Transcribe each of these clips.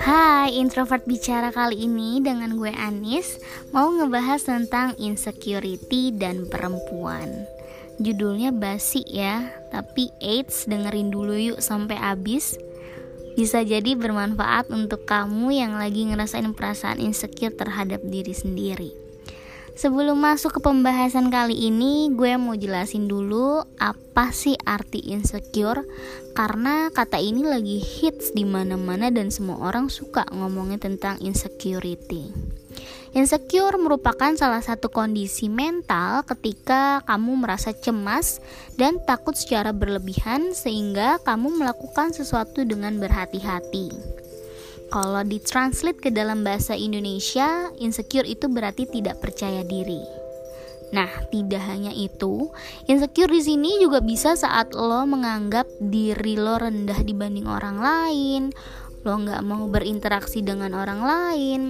Hai, introvert bicara kali ini dengan gue Anis Mau ngebahas tentang insecurity dan perempuan. Judulnya basi ya Tapi AIDS dengerin dulu yuk sampai habis. Bisa jadi bermanfaat untuk kamu yang lagi ngerasain perasaan insecure terhadap diri sendiri Sebelum masuk ke pembahasan kali ini, gue mau jelasin dulu apa sih arti insecure karena kata ini lagi hits di mana-mana dan semua orang suka ngomongin tentang insecurity. Insecure merupakan salah satu kondisi mental ketika kamu merasa cemas dan takut secara berlebihan sehingga kamu melakukan sesuatu dengan berhati-hati. Kalau ditranslate ke dalam bahasa Indonesia, insecure itu berarti tidak percaya diri. Nah, tidak hanya itu, insecure di sini juga bisa saat lo menganggap diri lo rendah dibanding orang lain, lo nggak mau berinteraksi dengan orang lain,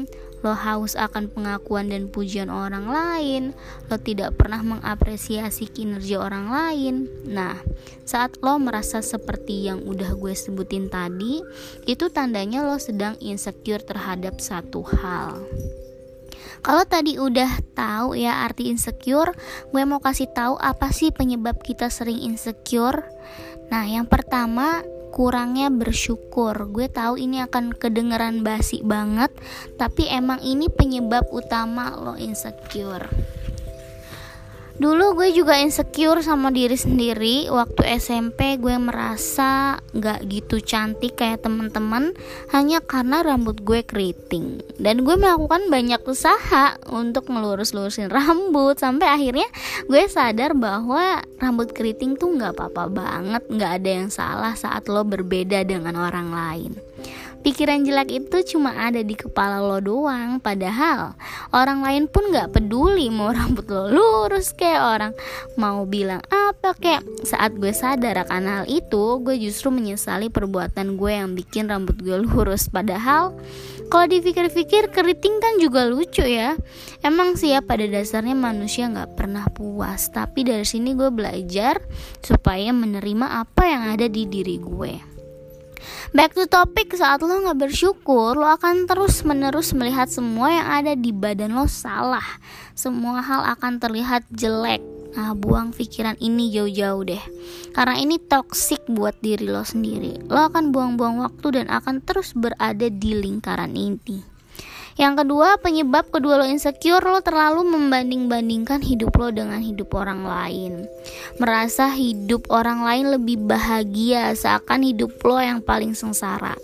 lo haus akan pengakuan dan pujian orang lain, lo tidak pernah mengapresiasi kinerja orang lain. Nah, saat lo merasa seperti yang udah gue sebutin tadi, itu tandanya lo sedang insecure terhadap satu hal. Kalau tadi udah tahu ya arti insecure, gue mau kasih tahu apa sih penyebab kita sering insecure. Nah, yang pertama kurangnya bersyukur. Gue tahu ini akan kedengeran basi banget, tapi emang ini penyebab utama lo insecure. Dulu gue juga insecure sama diri sendiri. Waktu SMP gue merasa gak gitu cantik kayak temen-temen Hanya karena rambut gue keriting. Dan gue melakukan banyak usaha untuk ngelurus-lurusin rambut Sampai akhirnya gue sadar bahwa rambut keriting tuh gak apa-apa banget. Gak ada yang salah saat lo berbeda dengan orang lain Pikiran jelek itu cuma ada di kepala lo doang. Padahal orang lain pun gak peduli mau rambut lo lurus kayak orang. Mau bilang apa kayak Saat gue sadar akan hal itu Gue justru menyesali perbuatan gue yang bikin rambut gue lurus. Padahal kalau dipikir-pikir keriting kan juga lucu ya. Emang sih ya pada dasarnya manusia gak pernah puas. Tapi dari sini gue belajar supaya menerima apa yang ada di diri gue Back to topic saat lo gak bersyukur Lo akan terus menerus melihat semua yang ada di badan lo salah. Semua hal akan terlihat jelek. Nah buang pikiran ini jauh-jauh deh. Karena ini toxic buat diri lo sendiri. Lo akan buang-buang waktu dan akan terus berada di lingkaran ini yang kedua, penyebab kedua lo insecure, lo terlalu membanding-bandingkan hidup lo dengan hidup orang lain. Merasa hidup orang lain lebih bahagia, seakan hidup lo yang paling sengsara.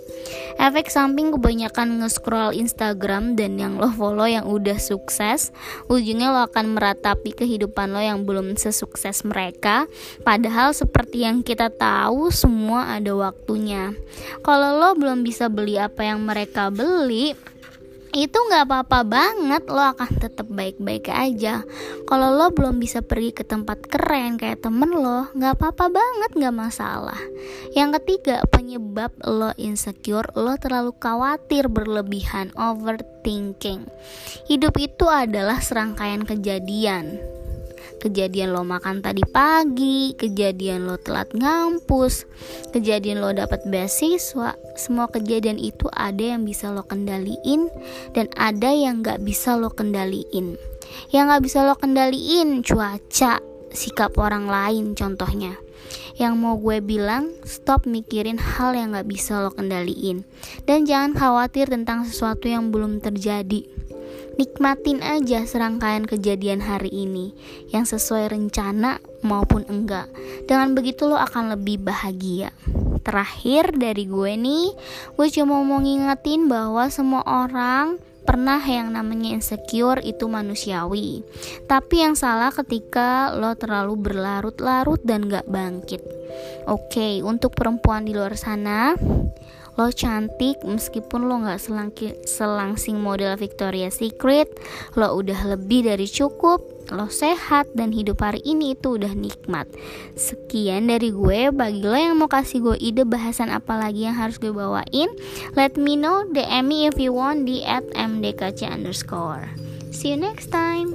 Efek samping kebanyakan nge-scroll Instagram dan yang lo follow yang udah sukses, ujungnya lo akan meratapi kehidupan lo yang belum sesukses mereka. Padahal seperti yang kita tahu, semua ada waktunya. Kalau lo belum bisa beli apa yang mereka beli, itu nggak apa-apa banget lo akan tetap baik-baik aja. Kalau lo belum bisa pergi ke tempat keren kayak temen lo nggak apa-apa banget nggak masalah. Yang ketiga penyebab lo insecure lo terlalu khawatir berlebihan overthinking. Hidup itu adalah serangkaian kejadian kejadian lo makan tadi pagi, kejadian lo telat ngampus, kejadian lo dapat beasiswa, semua kejadian itu ada yang bisa lo kendaliin dan ada yang gak bisa lo kendaliin. Yang gak bisa lo kendaliin cuaca, sikap orang lain contohnya. Yang mau gue bilang, stop mikirin hal yang gak bisa lo kendaliin dan jangan khawatir tentang sesuatu yang belum terjadi Nikmatin aja serangkaian kejadian hari ini yang sesuai rencana maupun enggak. Dengan begitu lo akan lebih bahagia. Terakhir dari gue nih, gue cuma mau ngingetin bahwa semua orang pernah yang namanya insecure itu manusiawi. Tapi yang salah ketika lo terlalu berlarut-larut dan gak bangkit. Oke, untuk perempuan di luar sana, lo cantik meskipun lo nggak selangsing model Victoria's Secret lo udah lebih dari cukup lo sehat dan hidup hari ini itu udah nikmat. Sekian dari gue bagi lo yang mau kasih gue ide bahasan apa lagi yang harus gue bawain let me know DM me if you want di at mdkc underscore. See you next time